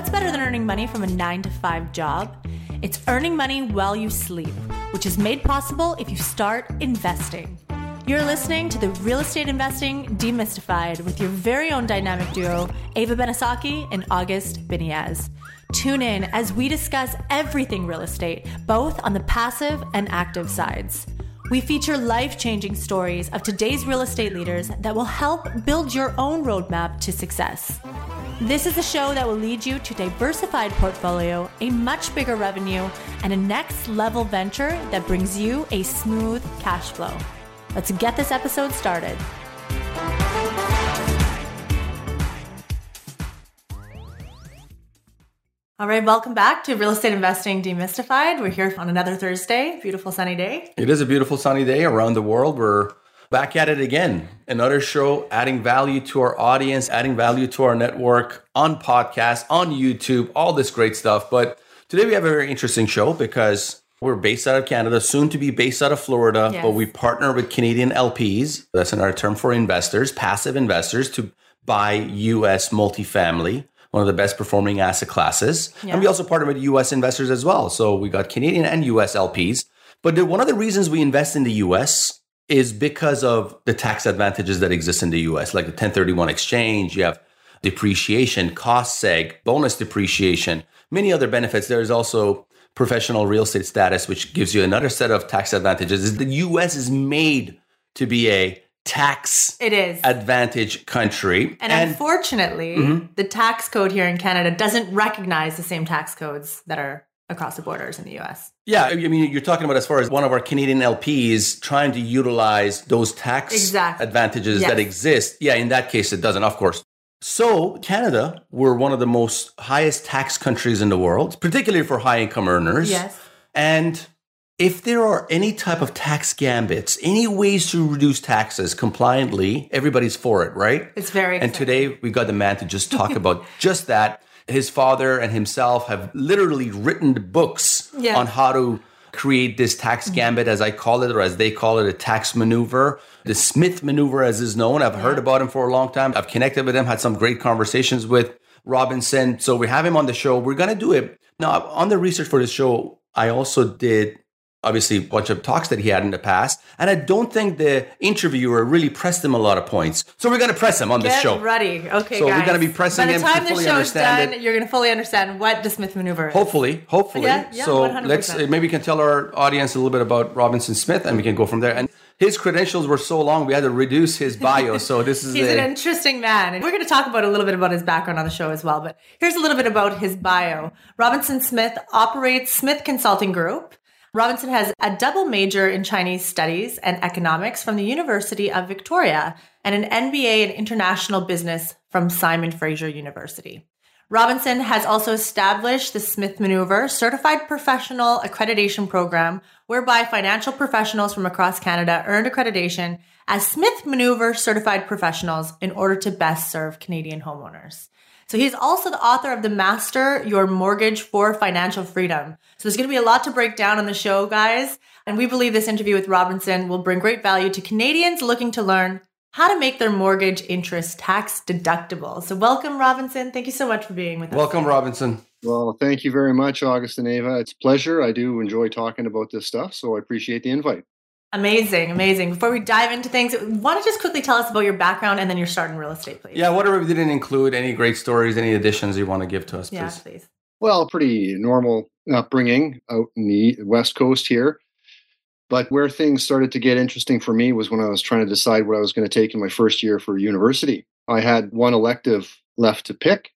What's better than earning money from a 9 to 5 job? It's earning money while you sleep, which is made possible if you start investing. You're listening to the Real Estate Investing Demystified with your very own dynamic duo, Ava Benesocky and August Biniaz. Tune in as we discuss everything real estate, both on the passive and active sides. We feature life changing stories of today's real estate leaders that will help build your own roadmap to success. This is a show that will lead you to diversified portfolio, a much bigger revenue, and a next level venture that brings you a smooth cash flow. Let's get this episode started. All right, welcome back to Real Estate Investing Demystified. We're here on another Thursday, beautiful sunny day. It is a beautiful sunny day around the world. We're back at it again. Another show adding value to our audience, adding value to our network on podcast, on YouTube, all this great stuff. But today we have a very interesting show because we're based out of Canada, soon to be based out of Florida, Yes. but we partner with Canadian LPs. That's another term for investors, passive investors, to buy US multifamily, one of the best performing asset classes. Yeah. And we also partner with US investors as well. So we got Canadian and US LPs. But the, one of the reasons we invest in the US is because of the tax advantages that exist in the US, like the 1031 exchange, you have depreciation, cost seg, bonus depreciation, many other benefits. There's also professional real estate status, which gives you another set of tax advantages. The US is made to be a tax It is. advantage country. and, unfortunately, Mm-hmm. the tax code here in Canada doesn't recognize the same tax codes that are across the borders in the US. Yeah, I mean, you're talking about as far as one of our Canadian LPs trying to utilize those tax Exactly. advantages Yes. that exist. Yeah, in that case, it doesn't, of course. So, Canada, we're one of the most highest tax countries in the world, particularly for high income earners. Yes. And if there are any type of tax gambits, any ways to reduce taxes compliantly, everybody's for it, right? It's very And exciting. today we got the man to just talk about just that. His father and himself have literally written books Yeah. on how to create this tax mm-hmm. gambit, as I call it, or as they call it, a tax maneuver. The Smith maneuver, as is known. I've heard about him for a long time. I've connected with him, had some great conversations with Robinson. So we have him on the show. We're going to do it. Now, on the research for this show, I also did obviously a bunch of talks that he had in the past. And I don't think the interviewer really pressed him a lot of points. So we're going to press him on this show. ready. Okay, So we're gonna be pressing him. By the to time the show's done, it. you're going to fully understand what the Smith maneuver is. Hopefully, hopefully. Yeah, yeah, so 100%. let's uh, maybe we can tell our audience a little bit about Robinson Smith, and we can go from there. And his credentials were so long, we had to reduce his bio. So this is He's a, an interesting man. And we're going to talk about a little bit about his background on the show as well. But here's a little bit about his bio. Robinson Smith operates Smith Consulting Group. Robinson has a double major in Chinese studies and economics from the University of Victoria and an MBA in international business from Simon Fraser University. Robinson has also established the Smith Maneuver Certified Professional Accreditation Program, whereby financial professionals from across Canada earned accreditation as Smith Maneuver Certified Professionals in order to best serve Canadian homeowners. So he's also the author of the Master Your Mortgage for Financial Freedom. So there's going to be a lot to break down on the show, guys. And we believe this interview with Robinson will bring great value to Canadians looking to learn how to make their mortgage interest tax deductible. So welcome, Robinson. Thank you so much for being with us. welcome, Robinson. Well, thank you very much, August and Ava. It's a pleasure. I do enjoy talking about this stuff, so I appreciate the invite. Amazing, amazing. Before we dive into things, want to just quickly tell us about your background and then your start in real estate, please? Yeah, whatever we didn't include, any great stories, any additions you want to give to us, please? Yeah, please. please. Well, pretty normal upbringing out in the West Coast here. But where things started to get interesting for me was when I was trying to decide what I was going to take in my first year for university. I had one elective left to pick.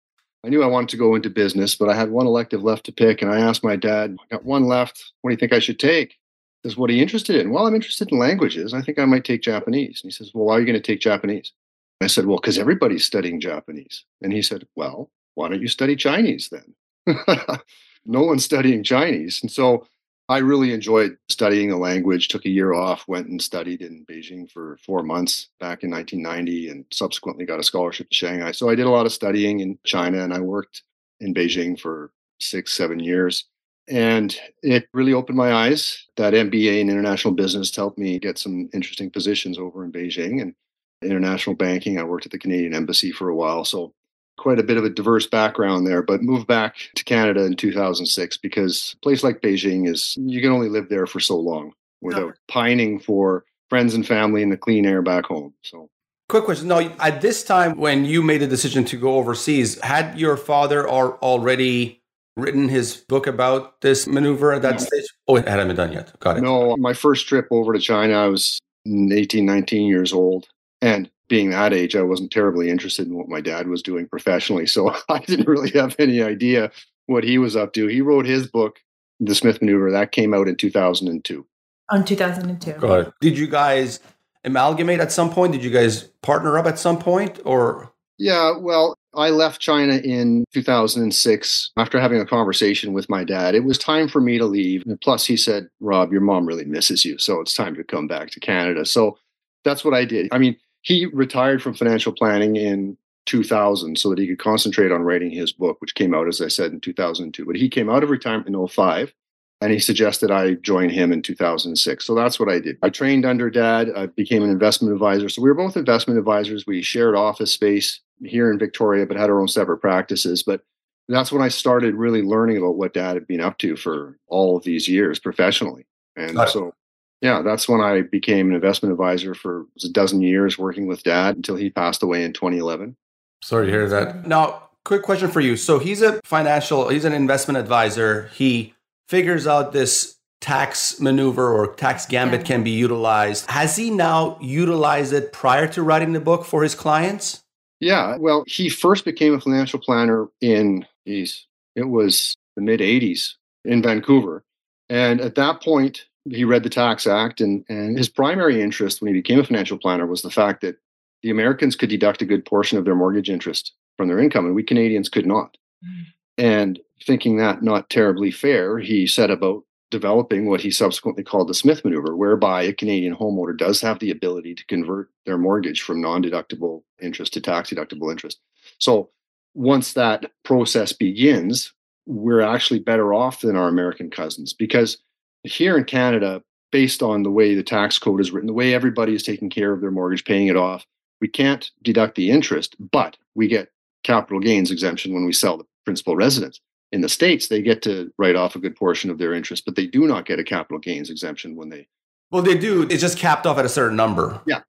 I knew I wanted to go into business, but I had one elective left to pick. And I asked my dad, I got one left. What do you think I should take? Says, What are you interested in? Well, I'm interested in languages. I think I might take Japanese. And he says, Well, why are you going to take Japanese? I said, Well, because everybody's studying Japanese. And he said, Well, why don't you study Chinese then? no one's studying Chinese. And so I really enjoyed studying the language, took a year off, went and studied in Beijing for four months back in 1990, and subsequently got a scholarship to Shanghai. So I did a lot of studying in China and I worked in Beijing for six, seven years. And it really opened my eyes. That MBA in international business helped me get some interesting positions over in Beijing and international banking. I worked at the Canadian Embassy for a while. So quite a bit of a diverse background there, but moved back to Canada in 2006 because a place like Beijing is, you can only live there for so long without pining for friends and family and the clean air back home. So, quick question. No, at this time when you made the decision to go overseas, had your father already written his book about this maneuver at that stage? Oh, it hadn't been done yet. Got it. No, my first trip over to China, I was 18, 19 years old. And being that age, I wasn't terribly interested in what my dad was doing professionally. So I didn't really have any idea what he was up to. He wrote his book, The Smith Maneuver, that came out in 2002. On 2002. Got it. Did you guys amalgamate at some point? Did you guys partner up at some point or? Yeah, well, I left China in 2006 after having a conversation with my dad. It was time for me to leave. And plus, he said, Rob, your mom really misses you. So it's time to come back to Canada. So that's what I did. I mean, he retired from financial planning in 2000 so that he could concentrate on writing his book, which came out, as I said, in 2002. But he came out of retirement in 05 and he suggested I join him in 2006. So that's what I did. I trained under dad. I became an investment advisor. So we were both investment advisors. We shared office space here in Victoria, but had our own separate practices. But that's when I started really learning about what dad had been up to for all of these years professionally. And so yeah, that's when I became an investment advisor for a dozen years working with dad until he passed away in 2011. Sorry to hear that. Now, quick question for you. So he's a financial, he's an investment advisor. He figures out this tax maneuver or tax gambit yeah. can be utilized. Has he now utilized it prior to writing the book for his clients? Yeah, well, he first became a financial planner in geez, it was the mid 80s in Vancouver. And at that point, he read the Tax Act, and, and his primary interest when he became a financial planner was the fact that the Americans could deduct a good portion of their mortgage interest from their income, and we Canadians could not. Mm. And thinking that not terribly fair, he set about developing what he subsequently called the Smith maneuver, whereby a Canadian homeowner does have the ability to convert their mortgage from non deductible interest to tax deductible interest. So once that process begins, we're actually better off than our American cousins because here in Canada, based on the way the tax code is written, the way everybody is taking care of their mortgage, paying it off, we can't deduct the interest, but we get capital gains exemption when we sell the principal residence. In the States, they get to write off a good portion of their interest, but they do not get a capital gains exemption when they. Well, they do. It's just capped off at a certain number. Yeah.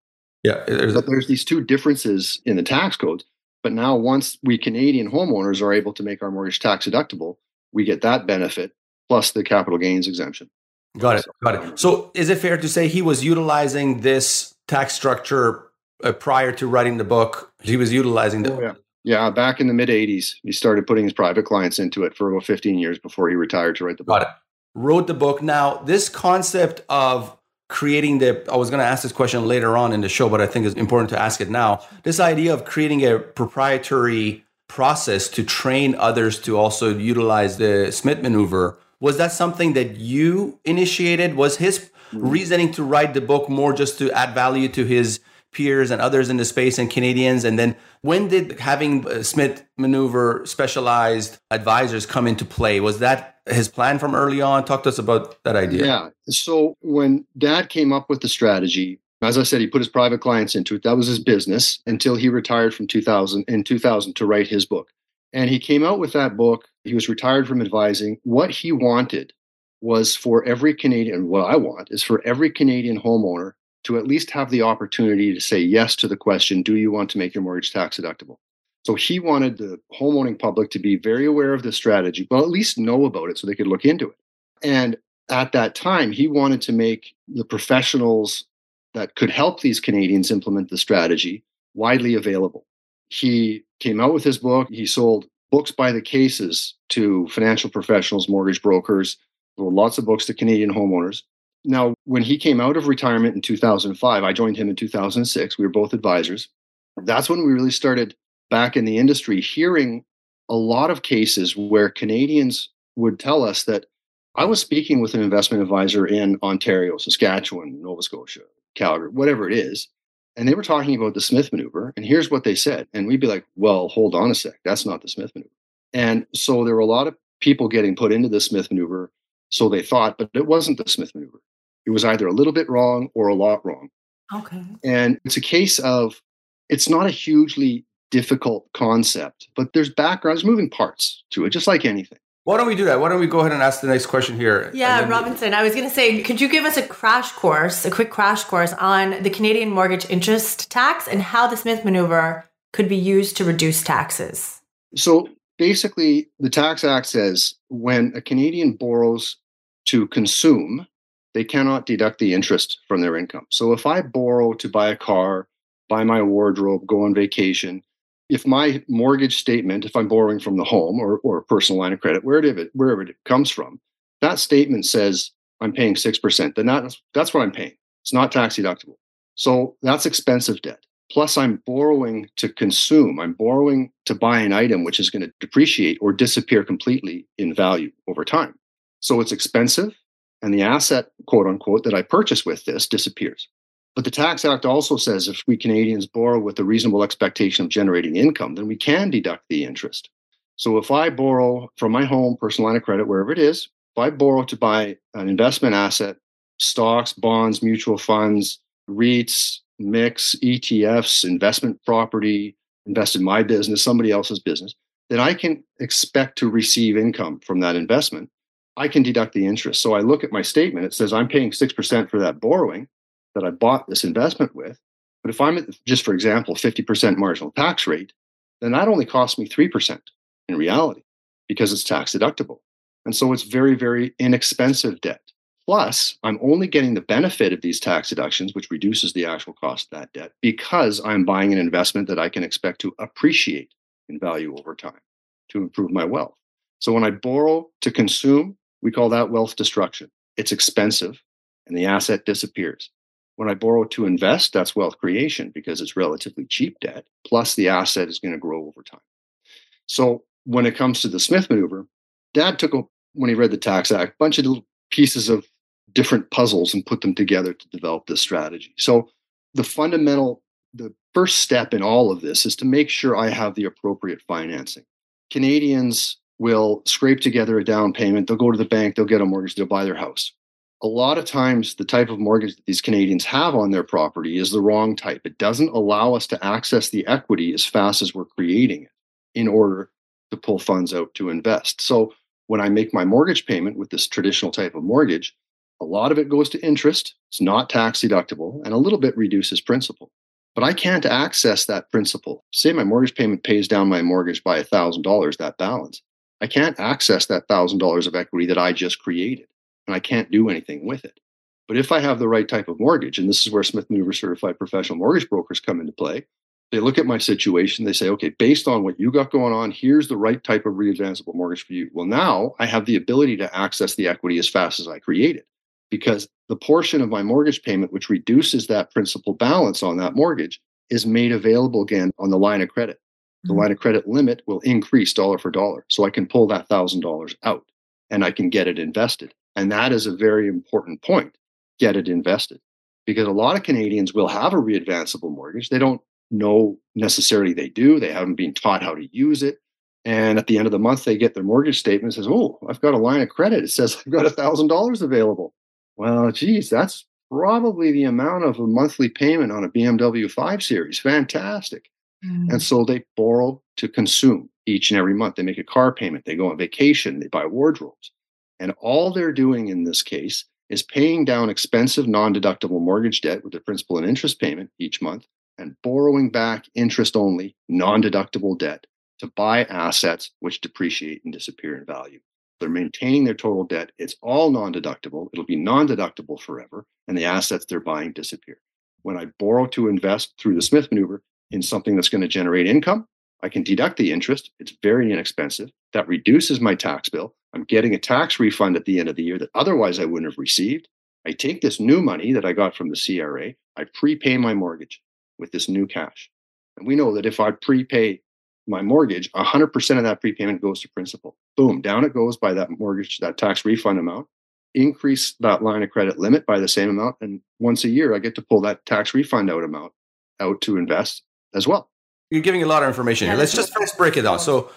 Yeah. There's, but there's these two differences in the tax codes. But now, once we Canadian homeowners are able to make our mortgage tax deductible, we get that benefit plus the capital gains exemption. Got it. Got it. So, is it fair to say he was utilizing this tax structure uh, prior to writing the book? He was utilizing the. Oh, yeah. Yeah, back in the mid 80s, he started putting his private clients into it for about 15 years before he retired to write the book. Got it. Wrote the book. Now, this concept of creating the, I was going to ask this question later on in the show, but I think it's important to ask it now. This idea of creating a proprietary process to train others to also utilize the Smith maneuver was that something that you initiated? Was his mm. reasoning to write the book more just to add value to his peers and others in the space and Canadians? And then when did having uh, Smith Maneuver specialized advisors come into play? Was that his plan from early on? Talk to us about that idea. Yeah. So when dad came up with the strategy, as I said, he put his private clients into it. That was his business until he retired from 2000 in 2000 to write his book. And he came out with that book. He was retired from advising. What he wanted was for every Canadian, what I want is for every Canadian homeowner to at least have the opportunity to say yes to the question Do you want to make your mortgage tax deductible? So he wanted the homeowning public to be very aware of the strategy, but at least know about it so they could look into it. And at that time, he wanted to make the professionals that could help these Canadians implement the strategy widely available. He came out with his book. He sold books by the cases to financial professionals, mortgage brokers, lots of books to Canadian homeowners. Now, when he came out of retirement in 2005, I joined him in 2006. We were both advisors. That's when we really started back in the industry hearing a lot of cases where Canadians would tell us that I was speaking with an investment advisor in Ontario, Saskatchewan, Nova Scotia, Calgary, whatever it is, and they were talking about the Smith maneuver. And here's what they said. And we'd be like, well, hold on a sec. That's not the Smith maneuver. And so there were a lot of people getting put into the Smith maneuver. So they thought, but it wasn't the Smith maneuver. It was either a little bit wrong or a lot wrong. Okay. And it's a case of it's not a hugely difficult concept, but there's backgrounds, moving parts to it, just like anything. Why don't we do that? Why don't we go ahead and ask the next question here? Yeah, Robinson, I was going to say, could you give us a crash course, a quick crash course on the Canadian mortgage interest tax and how the Smith maneuver could be used to reduce taxes? So basically, the Tax Act says when a Canadian borrows to consume, they cannot deduct the interest from their income. So if I borrow to buy a car, buy my wardrobe, go on vacation, if my mortgage statement, if I'm borrowing from the home or, or a personal line of credit, wherever it, wherever it comes from, that statement says I'm paying 6%, then that's, that's what I'm paying. It's not tax deductible. So that's expensive debt. Plus, I'm borrowing to consume. I'm borrowing to buy an item which is going to depreciate or disappear completely in value over time. So it's expensive. And the asset, quote unquote, that I purchase with this disappears. But the Tax Act also says if we Canadians borrow with a reasonable expectation of generating income, then we can deduct the interest. So if I borrow from my home, personal line of credit, wherever it is, if I borrow to buy an investment asset, stocks, bonds, mutual funds, REITs, MICs, ETFs, investment property, invest in my business, somebody else's business, then I can expect to receive income from that investment. I can deduct the interest. So I look at my statement, it says I'm paying 6% for that borrowing that I bought this investment with. But if I'm at, just for example, 50% marginal tax rate, then that only costs me 3% in reality because it's tax deductible. And so it's very, very inexpensive debt. Plus, I'm only getting the benefit of these tax deductions, which reduces the actual cost of that debt, because I'm buying an investment that I can expect to appreciate in value over time to improve my wealth. So when I borrow to consume, we call that wealth destruction. It's expensive and the asset disappears. When I borrow to invest, that's wealth creation because it's relatively cheap debt, plus the asset is going to grow over time. So when it comes to the Smith maneuver, dad took, a, when he read the Tax Act, a bunch of little pieces of different puzzles and put them together to develop this strategy. So the fundamental, the first step in all of this is to make sure I have the appropriate financing. Canadians will scrape together a down payment, they'll go to the bank, they'll get a mortgage, they'll buy their house a lot of times the type of mortgage that these Canadians have on their property is the wrong type. It doesn't allow us to access the equity as fast as we're creating it in order to pull funds out to invest. So when I make my mortgage payment with this traditional type of mortgage, a lot of it goes to interest. It's not tax deductible and a little bit reduces principal. But I can't access that principal. Say my mortgage payment pays down my mortgage by $1,000, that balance. I can't access that $1,000 of equity that I just created and I can't do anything with it. But if I have the right type of mortgage, and this is where Smith Maneuver certified professional mortgage brokers come into play, they look at my situation, they say, okay, based on what you got going on, here's the right type of readvanceable mortgage for you. Well, now I have the ability to access the equity as fast as I create it because the portion of my mortgage payment which reduces that principal balance on that mortgage is made available again on the line of credit. The mm-hmm. line of credit limit will increase dollar for dollar. So I can pull that $1,000 out and I can get it invested. And that is a very important point. Get it invested. Because a lot of Canadians will have a readvanceable mortgage. They don't know necessarily they do. They haven't been taught how to use it. And at the end of the month, they get their mortgage statement and says, Oh, I've got a line of credit. It says I've got a thousand dollars available. Well, geez, that's probably the amount of a monthly payment on a BMW 5 Series. Fantastic. Mm. And so they borrow to consume each and every month. They make a car payment, they go on vacation, they buy wardrobes. And all they're doing in this case is paying down expensive non deductible mortgage debt with the principal and interest payment each month and borrowing back interest only, non deductible debt to buy assets which depreciate and disappear in value. They're maintaining their total debt. It's all non deductible. It'll be non deductible forever, and the assets they're buying disappear. When I borrow to invest through the Smith maneuver in something that's going to generate income, I can deduct the interest. It's very inexpensive. That reduces my tax bill. I'm getting a tax refund at the end of the year that otherwise I wouldn't have received. I take this new money that I got from the CRA, I prepay my mortgage with this new cash. And we know that if I prepay my mortgage, 100% of that prepayment goes to principal. Boom, down it goes by that mortgage, that tax refund amount. Increase that line of credit limit by the same amount. And once a year, I get to pull that tax refund out amount out to invest as well you're giving a lot of information here. Let's just first break it down. So,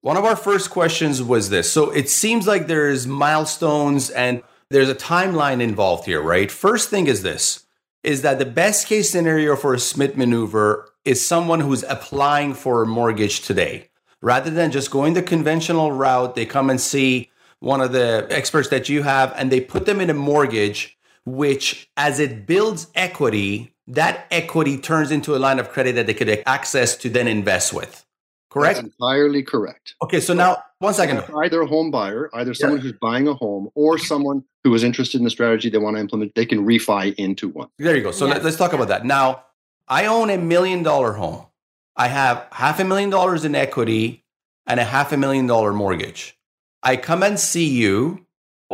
one of our first questions was this. So, it seems like there's milestones and there's a timeline involved here, right? First thing is this is that the best case scenario for a Smith maneuver is someone who's applying for a mortgage today. Rather than just going the conventional route, they come and see one of the experts that you have and they put them in a mortgage, which as it builds equity, that equity turns into a line of credit that they could access to then invest with. Correct? That's entirely correct. Okay, so now one second. Either a home buyer, either someone yeah. who's buying a home, or someone who is interested in the strategy they want to implement, they can refi into one. There you go. So yes. let's talk about that. Now, I own a million dollar home. I have half a million dollars in equity and a half a million dollar mortgage. I come and see you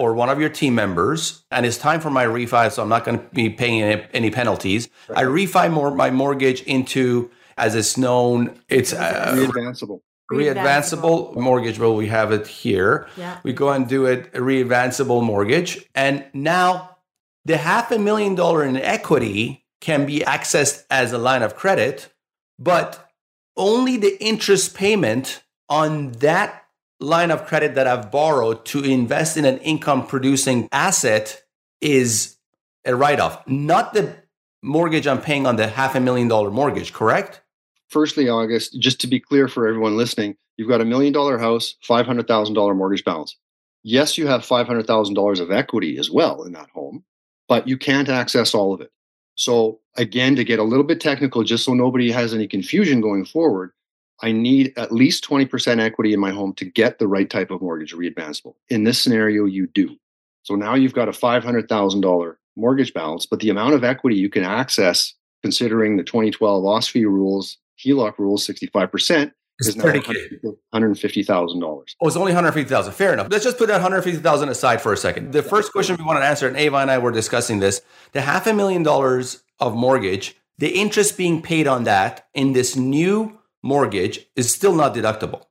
or one of your team members, and it's time for my refi, so I'm not going to be paying any, any penalties. Right. I refi more, my mortgage into, as it's known, it's uh, readvanceable. Readvanceable mortgage. Well, we have it here. Yeah. We go and do it a readvanceable mortgage, and now the half a million dollar in equity can be accessed as a line of credit, but only the interest payment on that line of credit that I've borrowed to invest in an income producing asset is a write off, not the mortgage I'm paying on the half a million dollar mortgage, correct? Firstly, August, just to be clear for everyone listening, you've got a million dollar house, $500,000 mortgage balance. Yes, you have $500,000 of equity as well in that home, but you can't access all of it. So, again, to get a little bit technical, just so nobody has any confusion going forward, I need at least 20% equity in my home to get the right type of mortgage readvanceable. In this scenario, you do. So now you've got a $500,000 mortgage balance, but the amount of equity you can access, considering the 2012 OSFI rules, HELOC rules, 65%, is now $150,000. Oh, it's only 150000 Fair enough. Let's just put that 150000 aside for a second. The first question we want to answer, and Ava and I were discussing this, the half a million dollars of mortgage, the interest being paid on that in this new mortgage is still not deductible.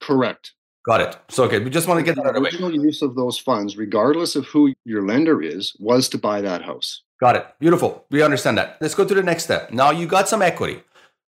Correct. Got it. So, okay, we just want to get that out of the original use of those funds, regardless of who your lender is, was to buy that house. Got it. Beautiful. We understand that. Let's go to the next step. Now you got some equity.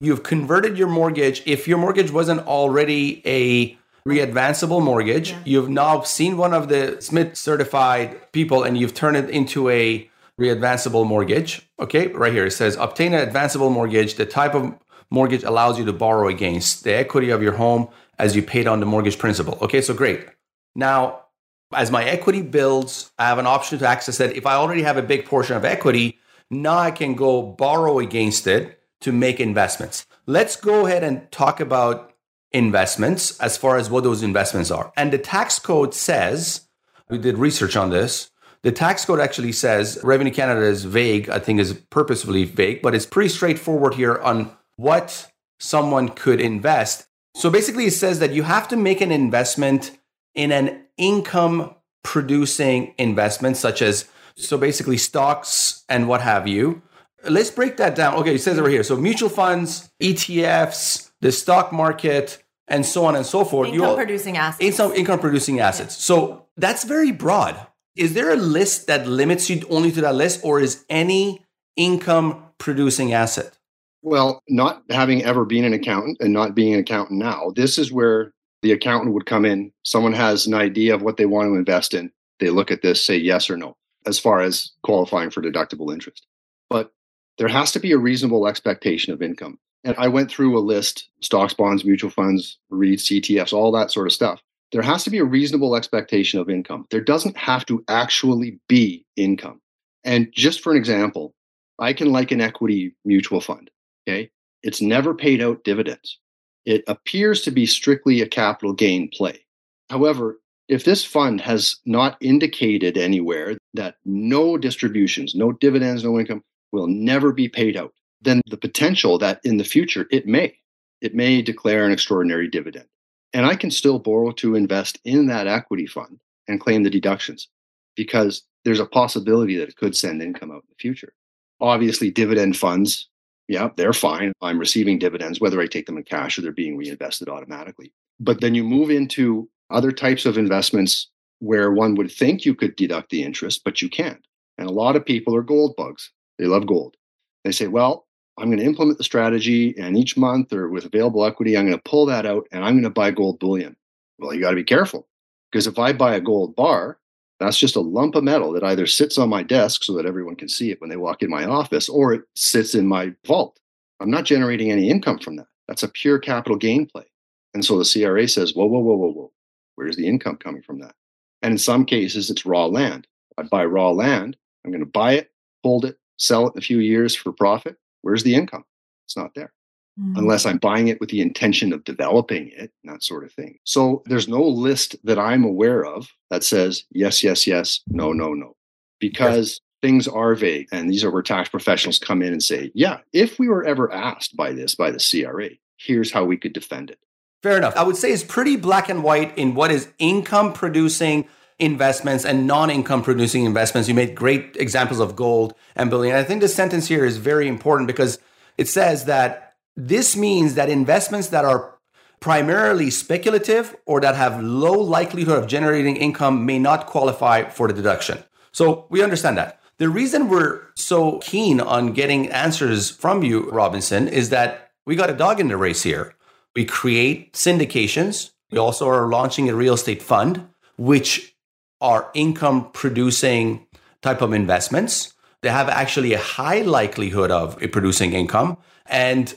You've converted your mortgage. If your mortgage wasn't already a readvanceable mortgage, yeah. you've now seen one of the Smith certified people and you've turned it into a readvanceable mortgage. Okay, right here it says obtain an advanceable mortgage. The type of mortgage allows you to borrow against the equity of your home as you pay down the mortgage principal. Okay, so great. Now, as my equity builds, I have an option to access that. If I already have a big portion of equity, now I can go borrow against it to make investments. Let's go ahead and talk about investments as far as what those investments are. And the tax code says, we did research on this. The tax code actually says Revenue Canada is vague, I think is purposefully vague, but it's pretty straightforward here on what someone could invest. So basically, it says that you have to make an investment in an income producing investment, such as, so basically stocks and what have you. Let's break that down. Okay, it says over here. So mutual funds, ETFs, the stock market, and so on and so forth. Income producing assets. Income, income producing assets. Yeah. So that's very broad. Is there a list that limits you only to that list, or is any income producing asset? Well, not having ever been an accountant and not being an accountant now, this is where the accountant would come in. Someone has an idea of what they want to invest in. They look at this, say yes or no, as far as qualifying for deductible interest. But there has to be a reasonable expectation of income. And I went through a list stocks, bonds, mutual funds, REITs, ETFs, all that sort of stuff. There has to be a reasonable expectation of income. There doesn't have to actually be income. And just for an example, I can like an equity mutual fund. Okay. It's never paid out dividends. It appears to be strictly a capital gain play. However, if this fund has not indicated anywhere that no distributions, no dividends, no income will never be paid out, then the potential that in the future it may, it may declare an extraordinary dividend. And I can still borrow to invest in that equity fund and claim the deductions because there's a possibility that it could send income out in the future. Obviously, dividend funds yeah, they're fine. I'm receiving dividends, whether I take them in cash or they're being reinvested automatically. But then you move into other types of investments where one would think you could deduct the interest, but you can't. And a lot of people are gold bugs. They love gold. They say, well, I'm going to implement the strategy, and each month or with available equity, I'm going to pull that out and I'm going to buy gold bullion. Well, you got to be careful because if I buy a gold bar, that's just a lump of metal that either sits on my desk so that everyone can see it when they walk in my office, or it sits in my vault. I'm not generating any income from that. That's a pure capital gain play. And so the CRA says, whoa, whoa, whoa, whoa, whoa. Where's the income coming from that? And in some cases, it's raw land. I buy raw land. I'm going to buy it, hold it, sell it in a few years for profit. Where's the income? It's not there. Mm-hmm. Unless I'm buying it with the intention of developing it, that sort of thing. So there's no list that I'm aware of that says yes, yes, yes, no, no, no. Because things are vague. And these are where tax professionals come in and say, yeah, if we were ever asked by this, by the CRA, here's how we could defend it. Fair enough. I would say it's pretty black and white in what is income producing investments and non-income producing investments. You made great examples of gold and bullion. I think the sentence here is very important because it says that this means that investments that are primarily speculative or that have low likelihood of generating income may not qualify for the deduction. So we understand that. The reason we're so keen on getting answers from you, Robinson, is that we got a dog in the race here. We create syndications. We also are launching a real estate fund, which are income producing type of investments. They have actually a high likelihood of producing income. And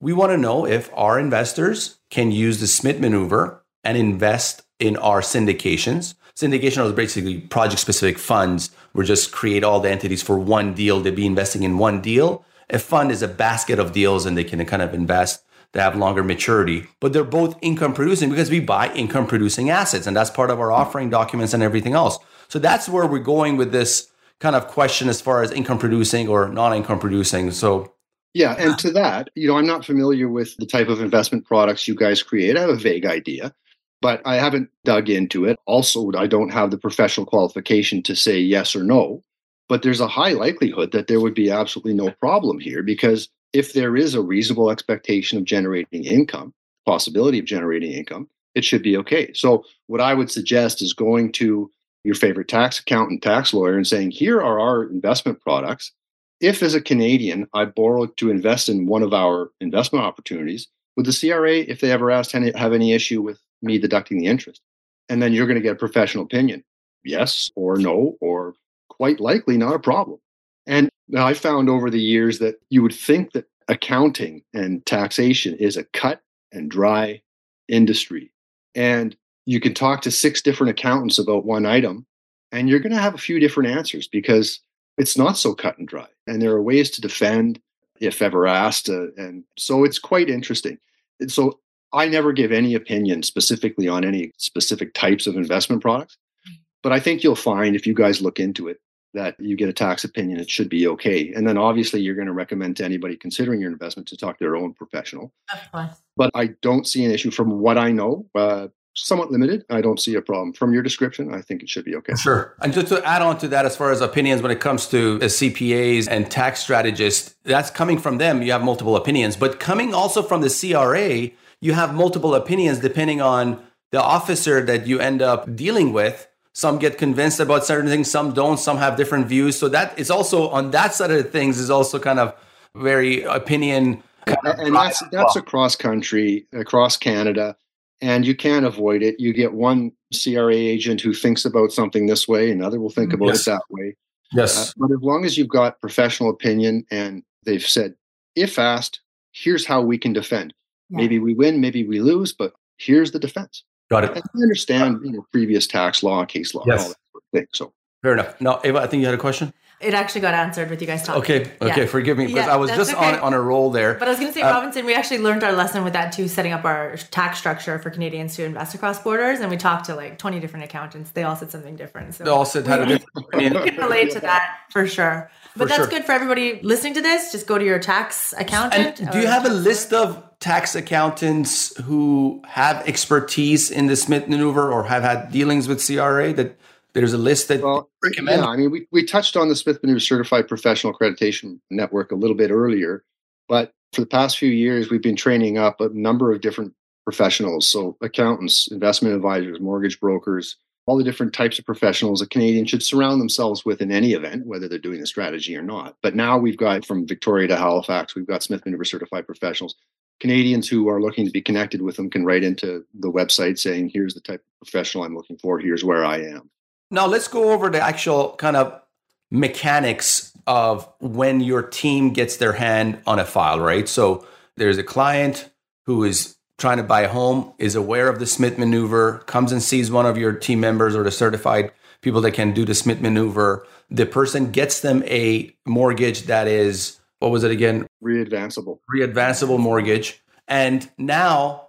we want to know if our investors can use the Smith maneuver and invest in our syndications syndication is basically project specific funds where just create all the entities for one deal. They'd be investing in one deal. A fund is a basket of deals and they can kind of invest They have longer maturity, but they're both income producing because we buy income producing assets. And that's part of our offering documents and everything else. So that's where we're going with this kind of question as far as income producing or non income producing. So yeah, and uh-huh. to that, you know, I'm not familiar with the type of investment products you guys create. I have a vague idea but I haven't dug into it. Also, I don't have the professional qualification to say yes or no. But there's a high likelihood that there would be absolutely no problem here because if there is a reasonable expectation of generating income, possibility of generating income, it should be okay. So, what I would suggest is going to your favorite tax accountant, tax lawyer, and saying, here are our investment products. If, as a Canadian, I borrow to invest in one of our investment opportunities, would the CRA, if they ever asked, have any issue with me deducting the interest. And then you're going to get a professional opinion yes or no, or quite likely not a problem. And I found over the years that you would think that accounting and taxation is a cut and dry industry. And you can talk to six different accountants about one item, and you're going to have a few different answers because it's not so cut and dry. And there are ways to defend if ever asked. Uh, and so it's quite interesting. And so I never give any opinion specifically on any specific types of investment products. Mm. But I think you'll find if you guys look into it that you get a tax opinion, it should be okay. And then obviously you're going to recommend to anybody considering your investment to talk to their own professional. Of course. But I don't see an issue from what I know. Uh, somewhat limited. I don't see a problem. From your description, I think it should be okay. Sure. And just to add on to that, as far as opinions when it comes to uh, CPAs and tax strategists, that's coming from them. You have multiple opinions, but coming also from the CRA, you have multiple opinions depending on the officer that you end up dealing with. Some get convinced about certain things, some don't, some have different views. So that is also on that side of things is also kind of very opinion. and that's that's across country, across Canada, and you can't avoid it. You get one CRA agent who thinks about something this way, another will think about yes. it that way. Yes. Uh, but as long as you've got professional opinion and they've said, if asked, here's how we can defend. Yeah. Maybe we win, maybe we lose, but here's the defense. Got it. And I understand you know, previous tax law, case law, yes. all that sort of thing. So fair enough. Now, Ava, I think you had a question. It actually got answered with you guys talking. Okay, okay, yeah. forgive me because yeah, I was just okay. on on a roll there. But I was going to say, uh, Robinson, we actually learned our lesson with that too, setting up our tax structure for Canadians to invest across borders, and we talked to like twenty different accountants. They all said something different. So they all said how to. We can relate to that for sure. But for that's sure. good for everybody listening to this. Just go to your tax accountant. And do you have a list of tax accountants who have expertise in the Smith maneuver or have had dealings with CRA that there's a list that well, recommend? Yeah, I mean, we, we touched on the Smith Maneuver Certified Professional Accreditation Network a little bit earlier, but for the past few years, we've been training up a number of different professionals. So, accountants, investment advisors, mortgage brokers, all the different types of professionals a Canadian should surround themselves with in any event, whether they're doing the strategy or not. But now we've got from Victoria to Halifax, we've got Smith Maneuver certified professionals. Canadians who are looking to be connected with them can write into the website saying, here's the type of professional I'm looking for, here's where I am. Now let's go over the actual kind of mechanics of when your team gets their hand on a file, right? So there's a client who is trying to buy a home, is aware of the Smith maneuver, comes and sees one of your team members or the certified people that can do the Smith maneuver. The person gets them a mortgage that is, what was it again? Readvanceable. Readvanceable mortgage. And now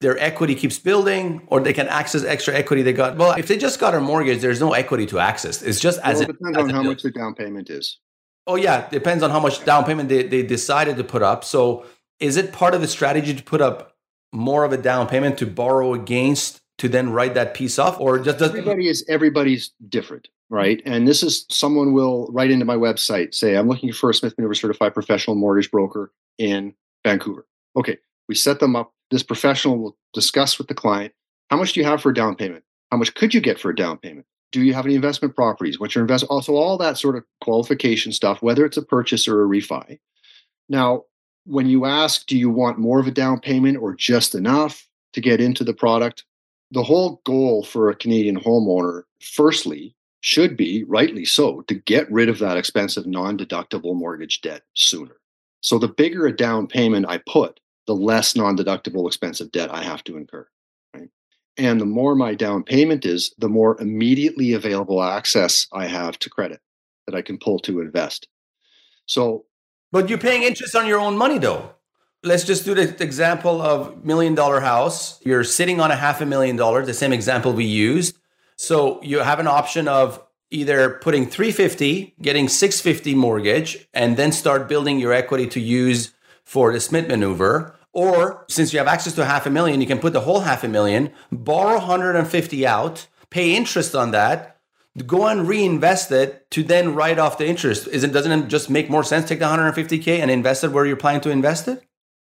their equity keeps building or they can access extra equity they got. Well, if they just got a mortgage, there's no equity to access. It's just as well, it depends on how much the down payment is. Oh yeah, depends on how much down payment they, they decided to put up. So is it part of the strategy to put up more of a down payment to borrow against to then write that piece off or just does everybody is everybody's different right and this is someone will write into my website say i'm looking for a smith maneuver certified professional mortgage broker in vancouver okay we set them up this professional will discuss with the client how much do you have for a down payment how much could you get for a down payment do you have any investment properties what's your invest also all that sort of qualification stuff whether it's a purchase or a refi now when you ask, do you want more of a down payment or just enough to get into the product? The whole goal for a Canadian homeowner, firstly, should be, rightly so, to get rid of that expensive non deductible mortgage debt sooner. So the bigger a down payment I put, the less non deductible expensive debt I have to incur. Right? And the more my down payment is, the more immediately available access I have to credit that I can pull to invest. So but you're paying interest on your own money, though. Let's just do the example of million dollar house. You're sitting on a half a million dollars, the same example we used. So you have an option of either putting 350, getting 650 mortgage, and then start building your equity to use for the Smith maneuver. Or since you have access to half a million, you can put the whole half a million, borrow 150 out, pay interest on that, go and reinvest it to then write off the interest. Isn't doesn't it just make more sense take the 150k and invest it where you're planning to invest it?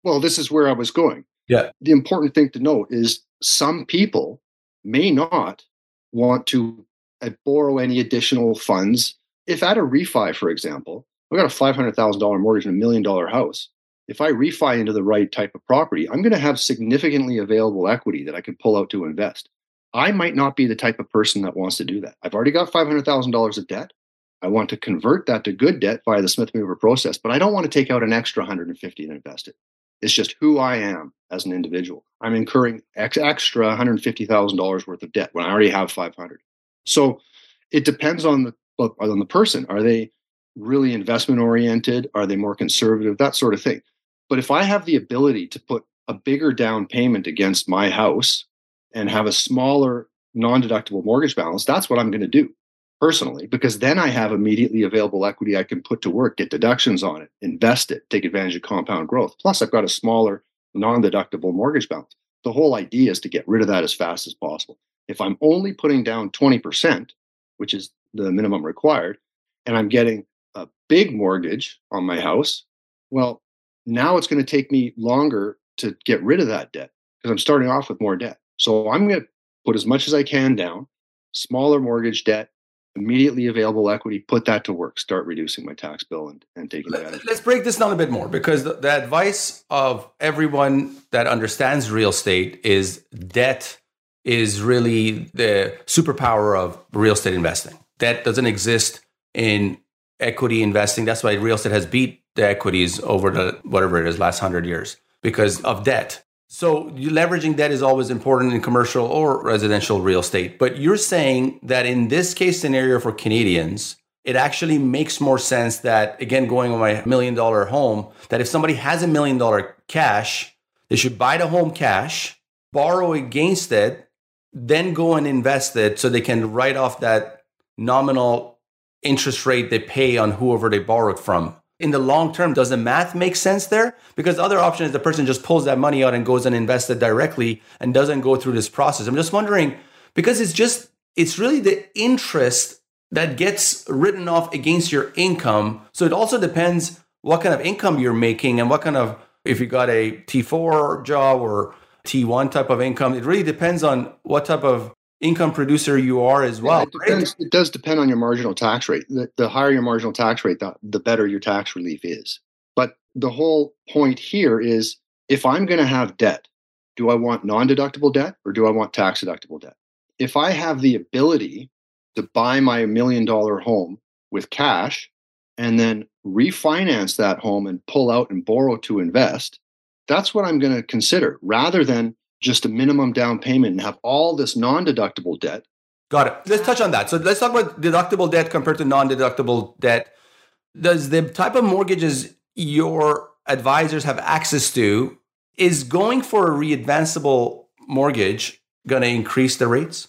Well, this is where I was going. Yeah. The important thing to note is some people may not want to uh, borrow any additional funds. If at a refi, for example, I've got a $500,000 mortgage in a million dollar house. If I refi into the right type of property, I'm going to have significantly available equity that I can pull out to invest. I might not be the type of person that wants to do that. I've already got $500,000 of debt. I want to convert that to good debt via the Smith Maneuver process, but I don't want to take out an extra 150 and invest it. It's just who I am as an individual. I'm incurring ex- extra $150,000 worth of debt when I already have 500. So it depends on the on the person. Are they really investment oriented? Are they more conservative? That sort of thing. But if I have the ability to put a bigger down payment against my house and have a smaller non-deductible mortgage balance, that's what I'm going to do personally, because then I have immediately available equity I can put to work, get deductions on it, invest it, take advantage of compound growth. Plus, I've got a smaller non-deductible mortgage balance. The whole idea is to get rid of that as fast as possible. If I'm only putting down 20%, which is the minimum required, and I'm getting a big mortgage on my house, well, now it's going to take me longer to get rid of that debt because I'm starting off with more debt. So I'm going to put as much as I can down, smaller mortgage debt, immediately available equity, put that to work, start reducing my tax bill and, and taking advantage. Let's break this down a bit more because the, the advice of everyone that understands real estate is debt is really the superpower of real estate investing. Debt doesn't exist in equity investing. That's why real estate has beat the equities over the whatever it is last hundred years because of debt. So leveraging debt is always important in commercial or residential real estate. But you're saying that in this case scenario for Canadians, it actually makes more sense that, again, going on my million dollar home, that if somebody has a million dollar cash, they should buy the home cash, borrow against it, then go and invest it so they can write off that nominal interest rate they pay on whoever they borrowed from in the long term, does the math make sense there? Because the other option is the person just pulls that money out and goes and invests it directly and doesn't go through this process. I'm just wondering because it's just it's really the interest that gets written off against your income. So it also depends what kind of income you're making and what kind of if you got a T4 job or T1 type of income. It really depends on what type of income producer you are as well. Yeah, it, depends, right? it does depend on your marginal tax rate. The, the higher your marginal tax rate, the, the better your tax relief is. But the whole point here is if I'm going to have debt, do I want non deductible debt or do I want tax deductible debt? If I have the ability to buy my million dollar home with cash and then refinance that home and pull out and borrow to invest, that's what I'm going to consider rather than just a minimum down payment and have all this non deductible debt. Got it. Let's touch on that. So let's talk about deductible debt compared to non deductible debt. Does the type of mortgages your advisors have access to is going for a readvanceable mortgage going to increase the rates?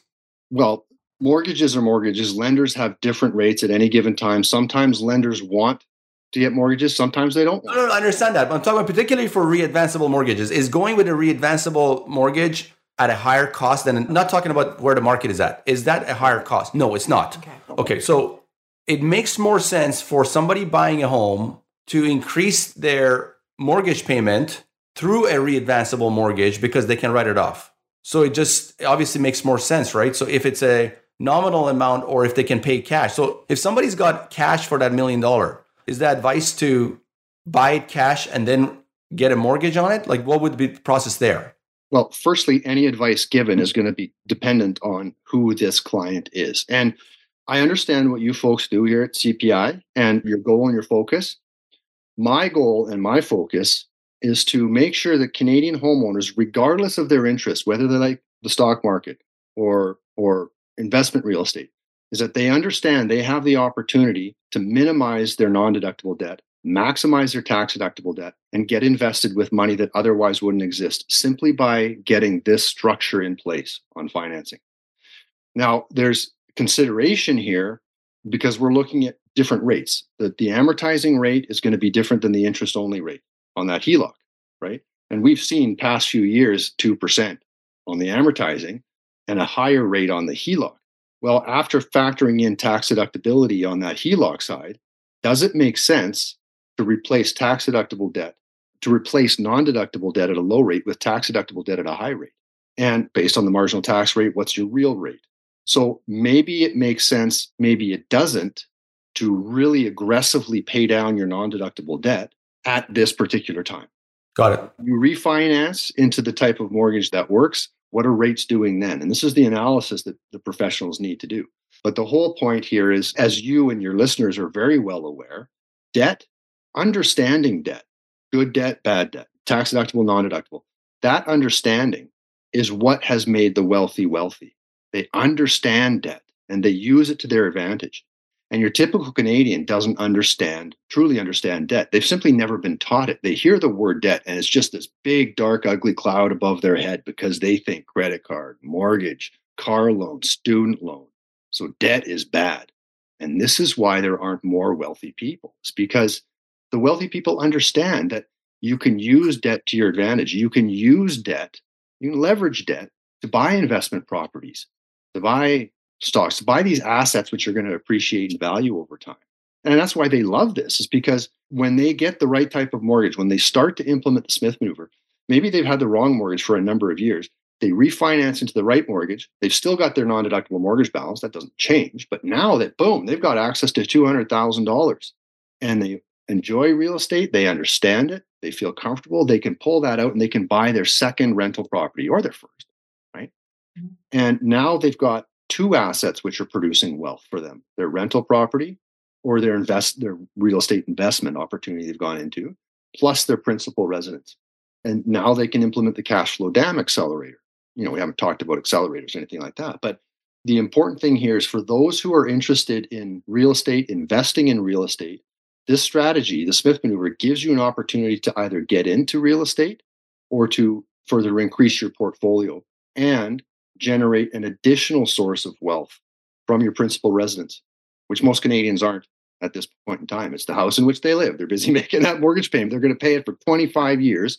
Well, mortgages are mortgages. Lenders have different rates at any given time. Sometimes lenders want to get mortgages, sometimes they don't. No, no, no, I understand that. But I'm talking about particularly for readvanceable mortgages. Is going with a readvanceable mortgage at a higher cost than not talking about where the market is at. Is that a higher cost? No, it's not. Okay. Okay, so it makes more sense for somebody buying a home to increase their mortgage payment through a readvanceable mortgage because they can write it off. So it just obviously makes more sense, right? So if it's a nominal amount or if they can pay cash. So if somebody's got cash for that million dollar, is the advice to buy it cash and then get a mortgage on it? Like what would be the process there? Well, firstly, any advice given is going to be dependent on who this client is. And I understand what you folks do here at CPI and your goal and your focus. My goal and my focus is to make sure that Canadian homeowners, regardless of their interest, whether they like the stock market or or investment real estate, is that they understand they have the opportunity to minimize their non-deductible debt, maximize their tax deductible debt, and get invested with money that otherwise wouldn't exist simply by getting this structure in place on financing. Now, there's consideration here because we're looking at different rates. That the amortizing rate is going to be different than the interest only rate on that HELOC, right? And we've seen past few years 2% on the amortizing and a higher rate on the HELOC. Well, after factoring in tax deductibility on that HELOC side, does it make sense to replace tax deductible debt, to replace non deductible debt at a low rate with tax deductible debt at a high rate? And based on the marginal tax rate, what's your real rate? So maybe it makes sense, maybe it doesn't, to really aggressively pay down your non deductible debt at this particular time. Got it. You refinance into the type of mortgage that works. What are rates doing then? And this is the analysis that the professionals need to do. But the whole point here is, as you and your listeners are very well aware, debt, understanding debt, good debt, bad debt, tax deductible, non deductible, that understanding is what has made the wealthy wealthy. They understand debt and they use it to their advantage. And your typical Canadian doesn't understand, truly understand debt. They've simply never been taught it. They hear the word debt and it's just this big, dark, ugly cloud above their head because they think credit card, mortgage, car loan, student loan. So debt is bad. And this is why there aren't more wealthy people. It's because the wealthy people understand that you can use debt to your advantage. You can use debt, you can leverage debt to buy investment properties, to buy stocks, to buy these assets which are going to appreciate in value over time. And that's why they love this, is because when they get the right type of mortgage, when they start to implement the Smith maneuver, maybe they've had the wrong mortgage for a number of years. They refinance into the right mortgage. They've still got their non deductible mortgage balance. That doesn't change. But now that, boom, they've got access to $200,000 and they enjoy real estate. They understand it. They feel comfortable. They can pull that out and they can buy their second rental property or their first, right? Mm-hmm. And now they've got two assets which are producing wealth for them their rental property or their invest their real estate investment opportunity they've gone into plus their principal residence. And now they can implement the cash flow dam accelerator. You know we haven't talked about accelerators or anything like that but the important thing here is for those who are interested in real estate investing in real estate this strategy the smith maneuver gives you an opportunity to either get into real estate or to further increase your portfolio and generate an additional source of wealth from your principal residence, which most Canadians aren't at this point in time. It's the house in which they live. They're busy making that mortgage payment. They're going to pay it for 25 years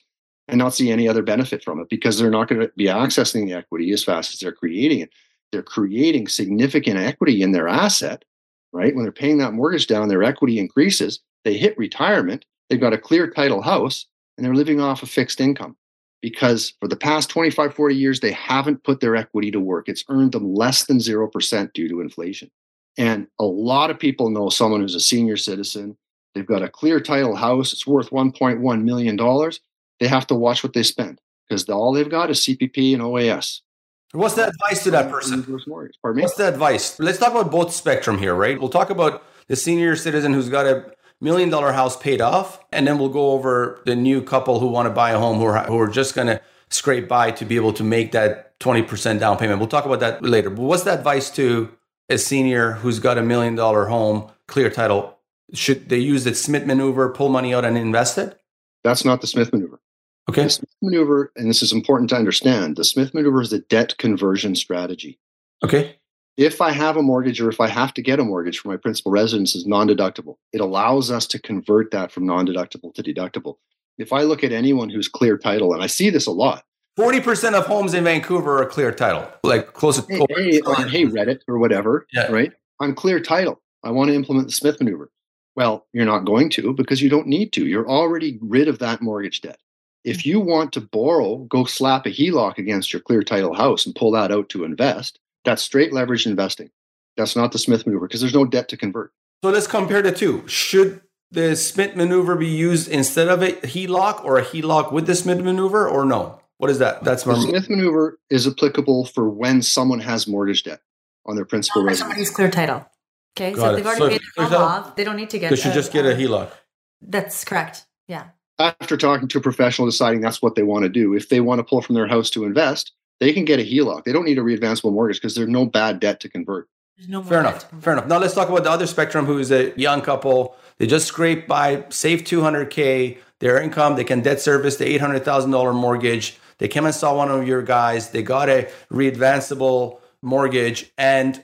and not see any other benefit from it because they're not going to be accessing the equity as fast as they're creating it. They're creating significant equity in their asset, right? When they're paying that mortgage down, their equity increases. They hit retirement. They've got a clear title house and they're living off a fixed income because for the past 25, 40 years, they haven't put their equity to work. It's earned them less than 0% due to inflation. And a lot of people know someone who's a senior citizen. They've got a clear title house. It's worth $1.1 million. They have to watch what they spend because all they've got is CPP and OAS. What's the advice to that person? What's the advice? Let's talk about both spectrum here, right? We'll talk about the senior citizen who's got a million dollar house paid off, and then we'll go over the new couple who want to buy a home who are, who are just going to scrape by to be able to make that 20% down payment. We'll talk about that later. But what's the advice to a senior who's got a million dollar home, clear title? Should they use the Smith maneuver, pull money out and invest it? That's not the Smith maneuver. Okay. The Smith maneuver, and this is important to understand, the Smith maneuver is a debt conversion strategy. Okay. If I have a mortgage or if I have to get a mortgage for my principal residence is non-deductible. It allows us to convert that from non-deductible to deductible. If I look at anyone who's clear title, and I see this a lot, 40% of homes in Vancouver are clear title, like close to hey, hey, on, hey Reddit or whatever, Yeah. right? I'm clear title. I want to implement the Smith maneuver. Well, you're not going to because you don't need to. You're already rid of that mortgage debt. If you want to borrow, go slap a HELOC against your clear title house and pull that out to invest. That's straight leverage investing. That's not the Smith maneuver because there's no debt to convert. So let's compare the two. Should the Smith maneuver be used instead of a HELOC or a HELOC with the Smith maneuver or no? What is that? That's The Smith maneuver is applicable for when someone has mortgage debt on their principal Or residence. somebody's clear title. Okay, Got so it. they've already So paid if their home there's a- off, they don't need to get. they should uh, just get a HELOC. That's correct. Yeah. after talking to a professional deciding that's what they want to do if they want to pull from their house to invest they can get a HELOC. They don't need a readvanceable mortgage because there's no bad debt to convert. There's no more Fair enough. convert. Fair enough. Now let's talk about the other spectrum who is a young couple. They just scraped by, save 200K, their income, they can debt service the $800,000 mortgage. They came and saw one of your guys. They got a readvanceable mortgage. And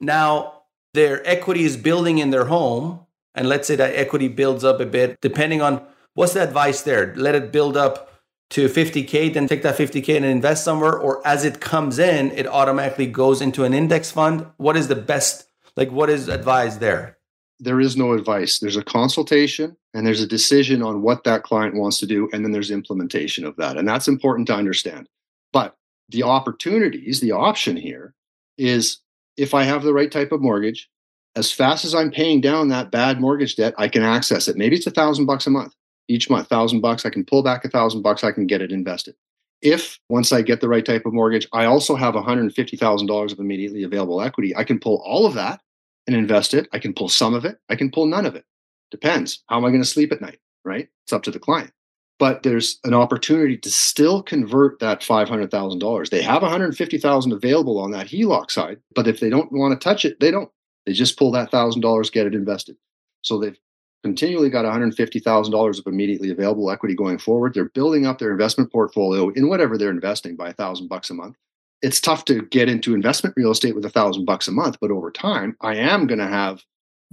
now their equity is building in their home. And let's say that equity builds up a bit, depending on what's the advice there? Let it build up to 50K, then take that 50K and invest somewhere. Or as it comes in, it automatically goes into an index fund. What is the best, like, what is advised there? There is no advice. There's a consultation and there's a decision on what that client wants to do. And then there's implementation of that. And that's important to understand. But the opportunities, the option here is if I have the right type of mortgage, as fast as I'm paying down that bad mortgage debt, I can access it. Maybe it's a thousand bucks a month. Each month, thousand bucks, I can pull back a thousand bucks, I can get it invested. If once I get the right type of mortgage, I also have $150,000 of immediately available equity, I can pull all of that and invest it. I can pull some of it, I can pull none of it. Depends. How am I going to sleep at night? Right? It's up to the client. But there's an opportunity to still convert that $500,000. They have 150,000 available on that HELOC side, but if they don't want to touch it, they don't. They just pull that $1,000, get it invested. So they've continually got $150,000 of immediately available equity going forward. They're building up their investment portfolio in whatever they're investing by a thousand bucks a month. It's tough to get into investment real estate with a thousand bucks a month, but over time, I am going to have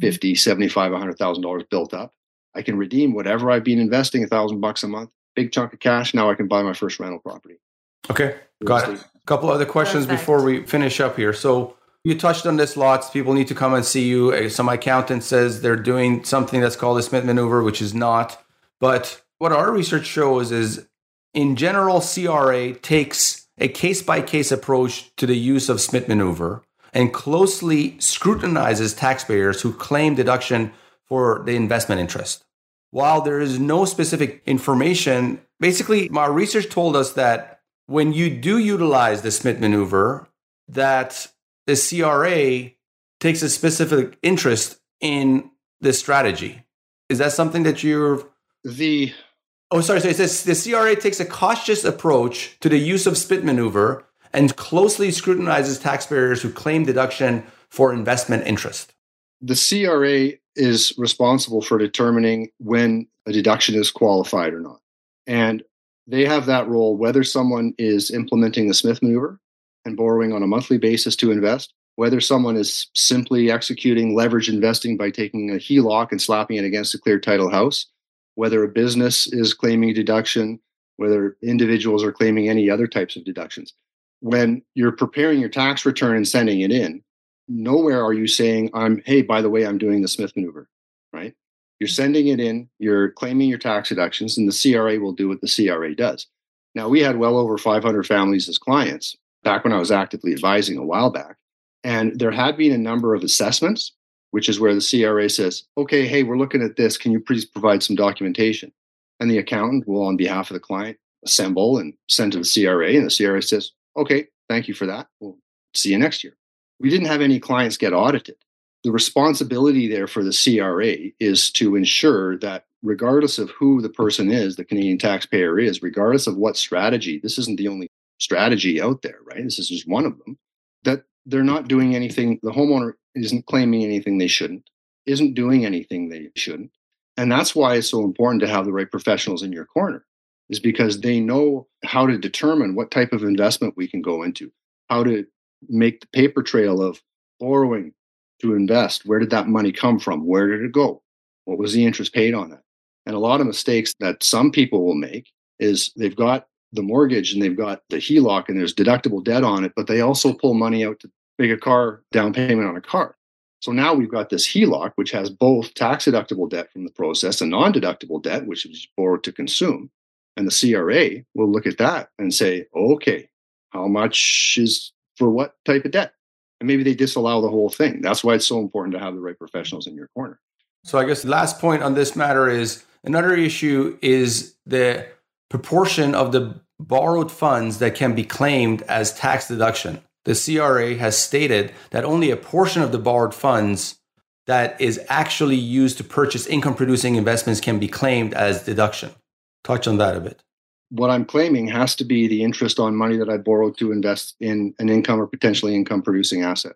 50, 75, $100,000 built up. I can redeem whatever I've been investing a thousand bucks a month, big chunk of cash. Now I can buy my first rental property. Okay, got it. A couple other questions Perfect. before we finish up here. So you touched on this lots. People need to come and see you. Uh, Some accountant says they're doing something that's called a Smith maneuver, which is not. But what our research shows is, in general, CRA takes a case by case approach to the use of Smith maneuver and closely scrutinizes taxpayers who claim deduction for the investment interest. While there is no specific information, basically, my research told us that when you do utilize the Smith maneuver, that the CRA takes a specific interest in this strategy. Is that something that you're? The Oh, sorry. So it says the CRA takes a cautious approach to the use of Smith maneuver and closely scrutinizes taxpayers who claim deduction for investment interest. the CRA is responsible for determining when a deduction is qualified or not. And they have that role whether someone is implementing the Smith maneuver and borrowing on a monthly basis to invest, whether someone is simply executing leverage investing by taking a HELOC and slapping it against a clear title house, whether a business is claiming deduction, whether individuals are claiming any other types of deductions. When you're preparing your tax return and sending it in, nowhere are you saying i'm hey by the way i'm doing the smith maneuver right? You're sending it in you're claiming your tax deductions and the cra will do what the cra does. Now we had well over 500 families as clients back when i was actively advising a while back. And there had been a number of assessments which is where the cra says okay hey we're looking at this. Can you please provide some documentation? And the accountant will on behalf of the client assemble and send to the cra and the cra says okay thank you for that. We'll see you next year. We didn't have any clients get audited. the responsibility there for the CRA is to ensure that regardless of who the person is, the Canadian taxpayer is, regardless of what strategy, this isn't the only strategy out there, right? This is just one of them, that they're not doing anything, the homeowner isn't claiming anything they shouldn't, isn't doing anything they shouldn't. And that's why it's so important to have the right professionals in your corner, is because they know how to determine what type of investment we can go into, how to make the paper trail of borrowing to invest. Where did that money come from? Where did it go? What was the interest paid on it? And a lot of mistakes that some people will make is they've got the mortgage and they've got the HELOC and there's deductible debt on it, but they also pull money out to make a car down payment on a car. So now we've got this HELOC, which has both tax deductible debt from the process and non deductible debt, which is borrowed to consume. And the CRA will look at that and say, okay, how much is for what type of debt? And maybe they disallow the whole thing. That's why it's so important to have the right professionals in your corner. So I guess the last point on this matter is another issue is the proportion of the borrowed funds that can be claimed as tax deduction. The CRA has stated that only a portion of the borrowed funds that is actually used to purchase income producing investments can be claimed as deduction. Touch on that a bit. What I'm claiming has to be the interest on money that I borrowed to invest in an income or potentially income producing asset.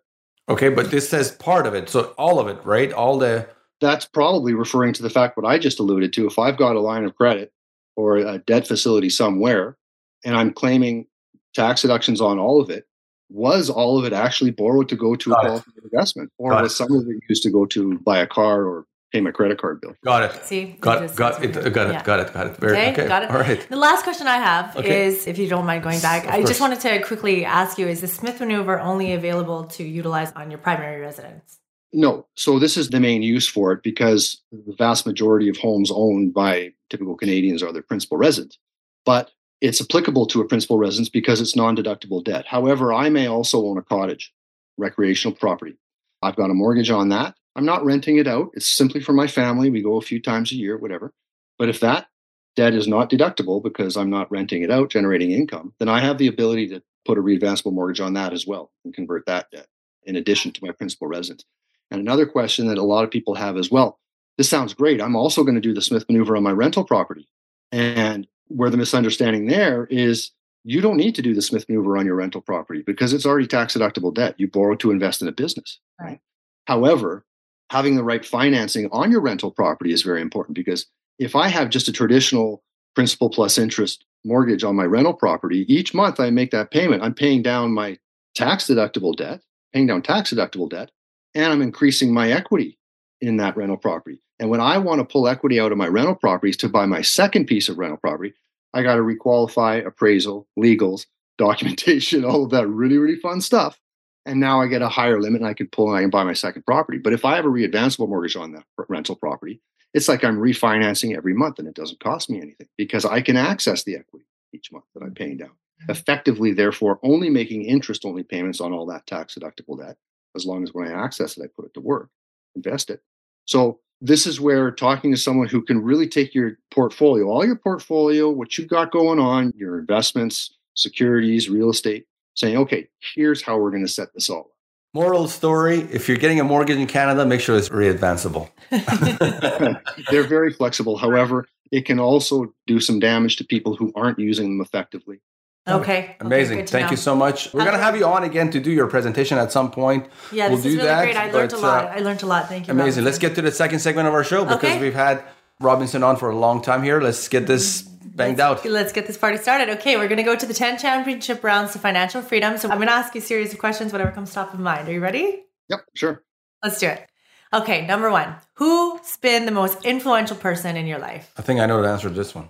Okay, but this says part of it. So all of it, right? All the that's probably referring to the fact what I just alluded to. If I've got a line of credit or a debt facility somewhere and I'm claiming tax deductions on all of it, was all of it actually borrowed to go to got a qualified it. investment? Or got was it. some of it used to go to buy a car or pay my credit card bill? Got it. See, got, it, got, it, got it, yeah. got it, got it. Very, okay, okay, got it. All right. The last question I have okay. is, if you don't mind going back, of I course. just wanted to quickly ask you: Is the Smith maneuver only available to utilize on your primary residence? No. So this is the main use for it because the vast majority of homes owned by typical Canadians are their principal residence. But it's applicable to a principal residence because it's non-deductible debt. However, I may also own a cottage, recreational property. I've got a mortgage on that. I'm not renting it out. It's simply for my family. We go a few times a year, whatever. But if that debt is not deductible because I'm not renting it out, generating income, then I have the ability to put a readvanceable mortgage on that as well and convert that debt in addition to my principal residence. And another question that a lot of people have as well this sounds great. I'm also going to do the Smith maneuver on my rental property. And where the misunderstanding there is you don't need to do the Smith maneuver on your rental property because it's already tax deductible debt. You borrow to invest in a business. Right. However, having the right financing on your rental property is very important because if I have just a traditional principal plus interest mortgage on my rental property, each month I make that payment, I'm paying down my tax deductible debt, paying down tax deductible debt, and I'm increasing my equity in that rental property. And when I want to pull equity out of my rental properties to buy my second piece of rental property, I got to requalify appraisal, legals, documentation, all of that really, really fun stuff. And now I get a higher limit and I can pull and I can buy my second property. But if I have a readvanceable mortgage on that rental property, it's like I'm refinancing every month and it doesn't cost me anything because I can access the equity each month that I'm paying down. Mm-hmm. Effectively, therefore, only making interest only payments on all that tax deductible debt as long as when I access it, I put it to work, invest it. So this is where talking to someone who can really take your portfolio, all your portfolio, what you've got going on, your investments, securities, real estate, saying, okay, here's how we're going to set this all up. Moral story if you're getting a mortgage in Canada, make sure it's readvanceable. They're very flexible. However, it can also do some damage to people who aren't using them effectively. Okay. Amazing. Okay, Thank know. you so much. We're going to have you on again to do your presentation at some point. Yeah, we'll this do is really that, great. I learned but, a lot. Uh, I learned a lot. Thank you. Amazing. Robinson. Let's get to the second segment of our show because okay. we've had Robinson on for a long time here. Let's get this banged let's, out. Let's get this party started. Okay, we're going to go to the 10 championship rounds to financial freedom. So I'm going to ask you a series of questions, whatever comes top of mind. Are you ready? Yep, sure. Let's do it. Okay, number one Who's been the most influential person in your life? I think I know the answer to this one.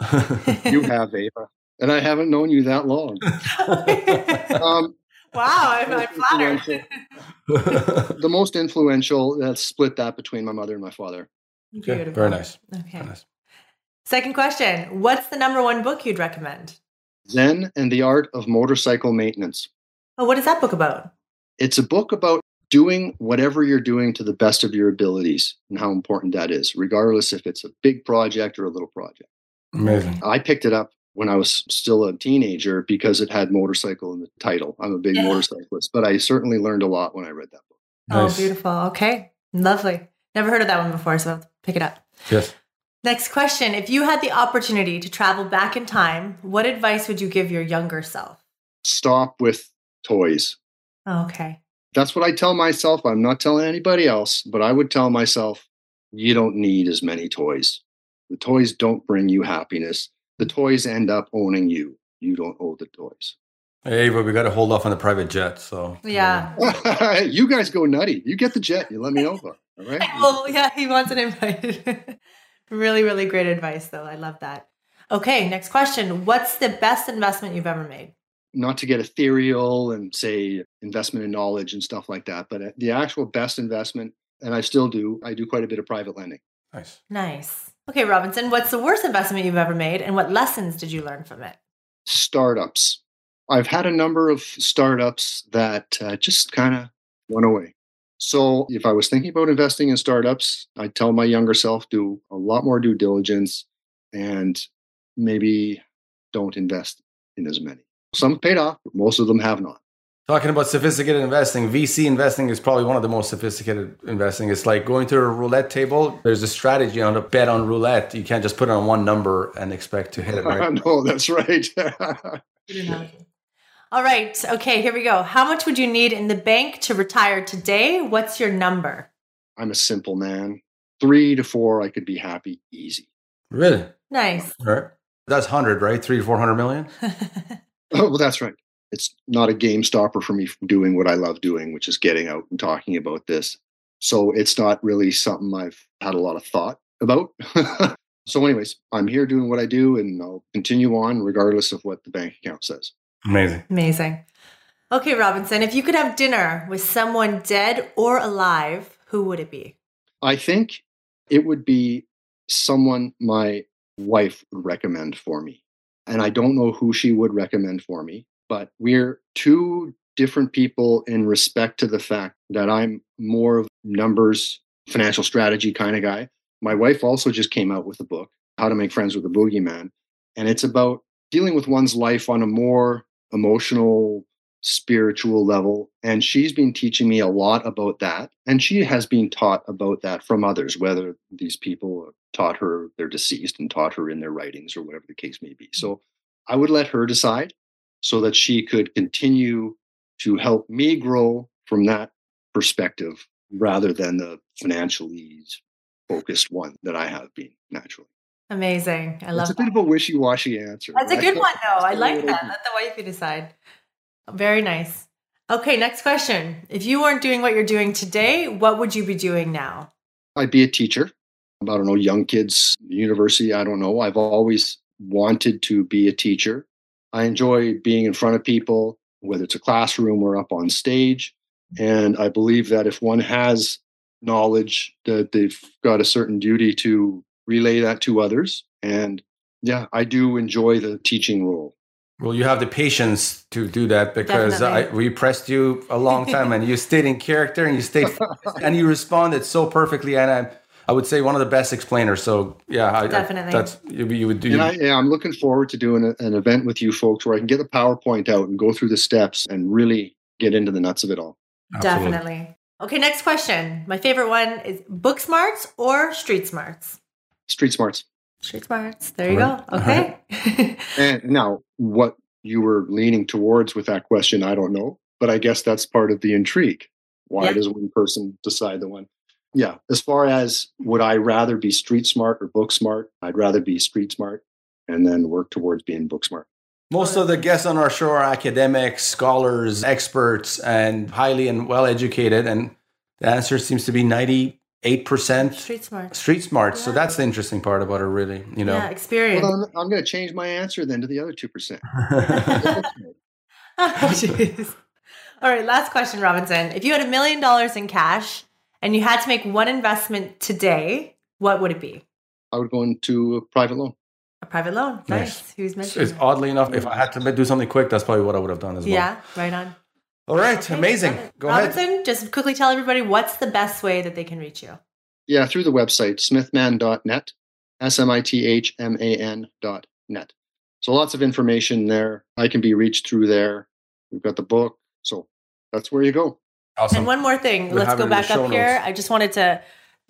you have, Ava and I haven't known you that long. um, wow, I'm, I'm flattered. the most influential that's split that between my mother and my father. Okay, very nice. Okay. Very nice. Second question What's the number one book you'd recommend? Zen and the Art of Motorcycle Maintenance. Oh, what is that book about? It's a book about doing whatever you're doing to the best of your abilities and how important that is, regardless if it's a big project or a little project. Amazing. I picked it up when I was still a teenager because it had motorcycle in the title. I'm a big yeah. motorcyclist, but I certainly learned a lot when I read that book. Oh, beautiful. Okay. Lovely. Never heard of that one before, so I'll pick it up. Yes. Next question. If you had the opportunity to travel back in time, what advice would you give your younger self? Stop with toys. Oh, okay. That's what I tell myself. I'm not telling anybody else, but I would tell myself, you don't need as many toys. The toys don't bring you happiness. The toys end up owning you. You don't owe the toys. Hey, but we got to hold off on the private jet. So Yeah. you guys go nutty. You get the jet. You let me know about it. All right. Well, yeah, he wants an invite. really, really great advice, though. I love that. Okay, next question. What's the best investment you've ever made? Not to get ethereal and say investment in knowledge and stuff like that, but uh, the actual best investment, and I still do, I do quite a bit of private lending. nice. Nice. Okay, Robinson, what's the worst investment you've ever made and what lessons did you learn from it? Startups. I've had a number of startups that uh, just kind of went away. So if I was thinking about investing in startups, I'd tell my younger self do a lot more due diligence and maybe don't invest in as many. Some paid off, but most of them have not. Talking about sophisticated investing, VC investing is probably one of the most sophisticated investing. It's like going to a roulette table. There's a strategy on a bet on roulette. You can't just put on one number and expect to hit it right. no, that's right. All right. Okay, here we go. How much would you need in the bank to retire today? What's your number? I'm a simple man. Three to four, I could be happy easy. really? Nice. All right. That's 100, right? Three to 400 million? Oh, well, that's right. It's not a game stopper for me from doing what I love doing, which is getting out and talking about this. So it's not really something I've had a lot of thought about. so, anyways, I'm here doing what I do and I'll continue on regardless of what the bank account says. Amazing. Amazing. Okay, Robinson, if you could have dinner with someone dead or alive, who would it be? I think it would be someone my wife would recommend for me. And I don't know who she would recommend for me, but we're two different people in respect to the fact that I'm more of numbers, financial strategy kind of guy. My wife also just came out with a book, How to Make Friends with the Boogeyman. And it's about dealing with one's life on a more emotional, spiritual level. And she's been teaching me a lot about that. And she has been taught about that from others, whether these people taught her, they're deceased and taught her in their writings or whatever the case may be. Mm. So I would let her decide so that she could continue to help me grow from that perspective rather than the financial financially focused one that I have been naturally. Amazing. I love It's a that. bit of a wishy-washy answer. That's a good one, though. I like that. Let the wifey decide. Very nice. Okay, next question. If you weren't doing what you're doing today, what would you be doing now? I'd be a teacher. I don't know, young kids, university, I don't know. I've always wanted to be a teacher. I enjoy being in front of people, whether it's a classroom or up on stage. And I believe that if one has knowledge, that they've got a certain duty to relay that to others. And yeah, I do enjoy the teaching role. Well, you have the patience to do that because I, we pressed you a long time and you stayed in character and you stayed and you responded so perfectly. And I, I would say one of the best explainers. So yeah, I, I- Definitely. that's you, you would do. And I, yeah, I'm looking forward to doing a, an event with you folks where I can get the PowerPoint out and go through the steps and really get into the nuts of it all. Absolutely. Definitely. Okay, next question. My favorite one is book smarts or street smarts? Street smarts. Street smarts. There you Alright. go. Okay. And now, what you were leaning towards with that question, I don't know, but I guess that's part of the intrigue. Why Yeah. does one person decide the one? Yeah. As far as would I rather be street smart or book smart? I'd rather be street smart and then work towards being book smart. Most of the guests on our show are academics, scholars, experts, and highly and well educated. And the answer seems to be 98% street smarts. street smart. So that's the interesting part about it, really. You know, Yeah, experience. Well, I'm, I'm going to change my answer then to the other 2%. Oh. All right, last question, Robinson. If you had a million dollars in cash and you had to make one investment today, what would it be? I would go into a private loan. A private loan. Nice. Nice. Who's it's, mentioned? it's oddly enough, if I had to do something quick, that's probably what I would have done as well. Yeah, right on. All right, Okay, amazing. love it. Go ahead. Robinson, just quickly tell everybody what's the best way that they can reach you. Yeah, through the website, smithman.net, S M I T H M A N dot net. So lots of information there. I can be reached through there. We've got the book. So that's where you go. Awesome. And one more thing, We'll let's go back show up here. I just wanted to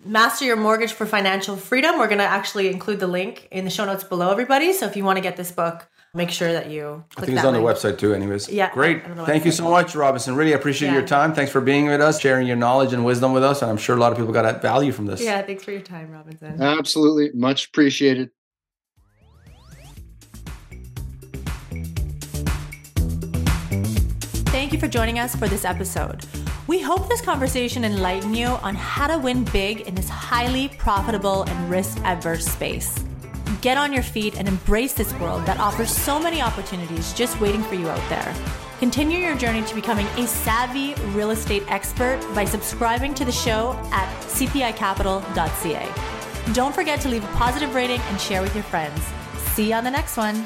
master your mortgage for financial freedom. We're going to actually include the link in the show notes below, everybody. So if you want to get this book, make sure that you I click think it's that on the website too, anyways. Yeah, Great. Thank you so much, Robinson. Really appreciate Yeah. your time. Thanks for being with us, sharing your knowledge and wisdom with us. And I'm sure a lot of people got value from this. Yeah, thanks for your time, Robinson. Absolutely. Much appreciated. Thank you for joining us for this episode. We hope this conversation enlightened you on how to win big in this highly profitable and risk averse space. Get on your feet and embrace this world that offers so many opportunities just waiting for you out there. Continue your journey to becoming a savvy real estate expert by subscribing to the show at cpicapital.ca. Don't forget to leave a positive rating and share with your friends. See you on the next one.